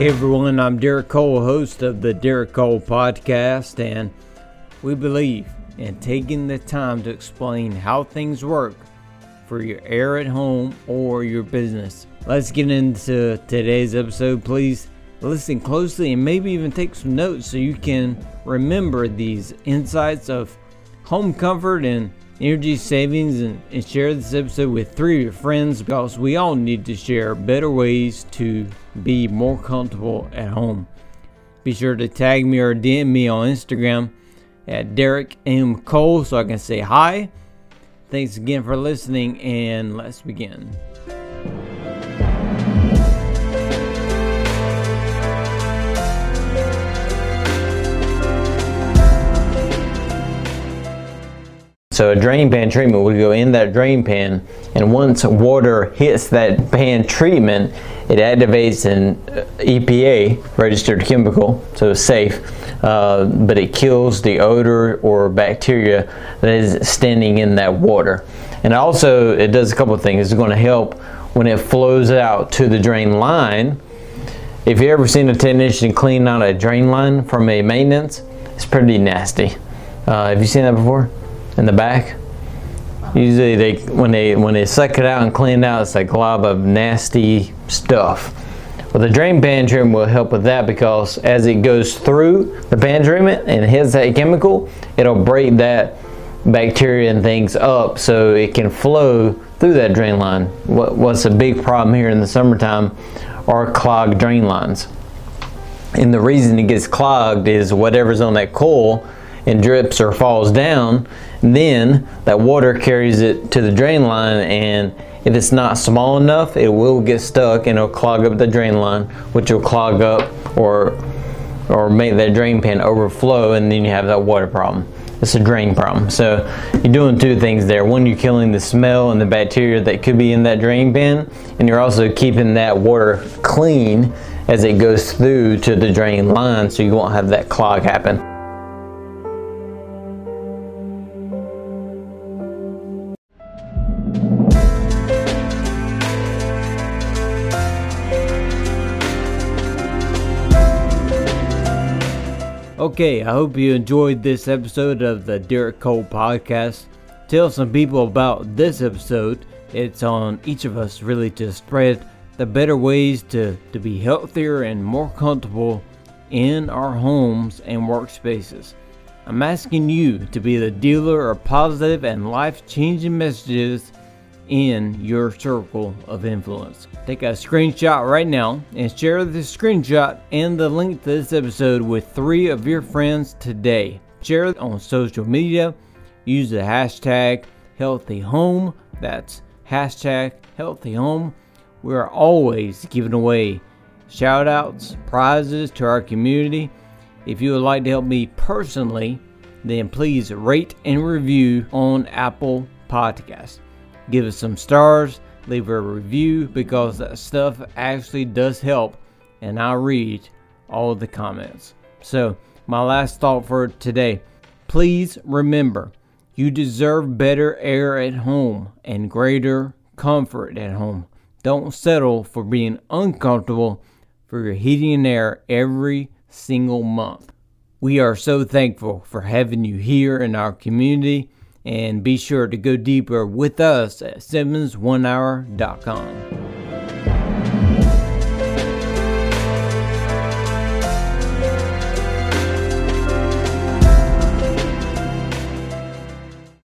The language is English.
Hey everyone, I'm Derek Cole, host of the Derek Cole Podcast, and we believe in taking the time to explain how things work for your air at home or your business. Let's get into today's episode. Please listen closely and maybe even take some notes so you can remember these insights of home comfort and energy savings and, and share this episode with three of your friends because we all need to share better ways to be more comfortable at home. Be sure to tag me or DM me on Instagram at Derek M. Cole so I can say hi. Thanks again for listening, and let's begin. So a drain pan treatment would go in that drain pan and once water hits that pan treatment, it activates an EPA registered chemical, so it's safe, uh, but it kills the odor or bacteria that is standing in that water. And also it does a couple of things. It's going to help when it flows out to the drain line. If you've ever seen a technician clean out a drain line from a maintenance, it's pretty nasty. Uh, have you seen that before? In the back. Usually they when they when they suck it out and clean it out, it's a glob of nasty stuff. Well, the drain pan will help with that because as it goes through the pan and hits that chemical, it'll break that bacteria and things up so it can flow through that drain line. What, what's a big problem here in the summertime are clogged drain lines. And the reason it gets clogged is whatever's on that coil and drips or falls down, then that water carries it to the drain line and if it's not small enough, it will get stuck and it'll clog up the drain line, which will clog up or or make that drain pan overflow and then you have that water problem. It's a drain problem. So you're doing two things there. One, you're killing the smell and the bacteria that could be in that drain pan, and you're also keeping that water clean as it goes through to the drain line so you won't have that clog happen. Okay, I hope you enjoyed this episode of the Derek Cole podcast. Tell some people about this episode. It's on each of us really to spread the better ways to, to be healthier and more comfortable in our homes and workspaces. I'm asking you to be the dealer of positive and life changing messages in your circle of influence. Take a screenshot right now and share the screenshot and the link to this episode with three of your friends today. Share it on social media. Use the hashtag healthy home. That's hashtag healthy home. We're always giving away shout outs, prizes to our community. If you would like to help me personally, then please rate and review on Apple Podcasts give us some stars, leave a review because that stuff actually does help, and I read all the comments. So, my last thought for today please remember you deserve better air at home and greater comfort at home. Don't settle for being uncomfortable for your heating and air every single month. We are so thankful for having you here in our community and be sure to go deeper with us at SimmonsOneHour.com.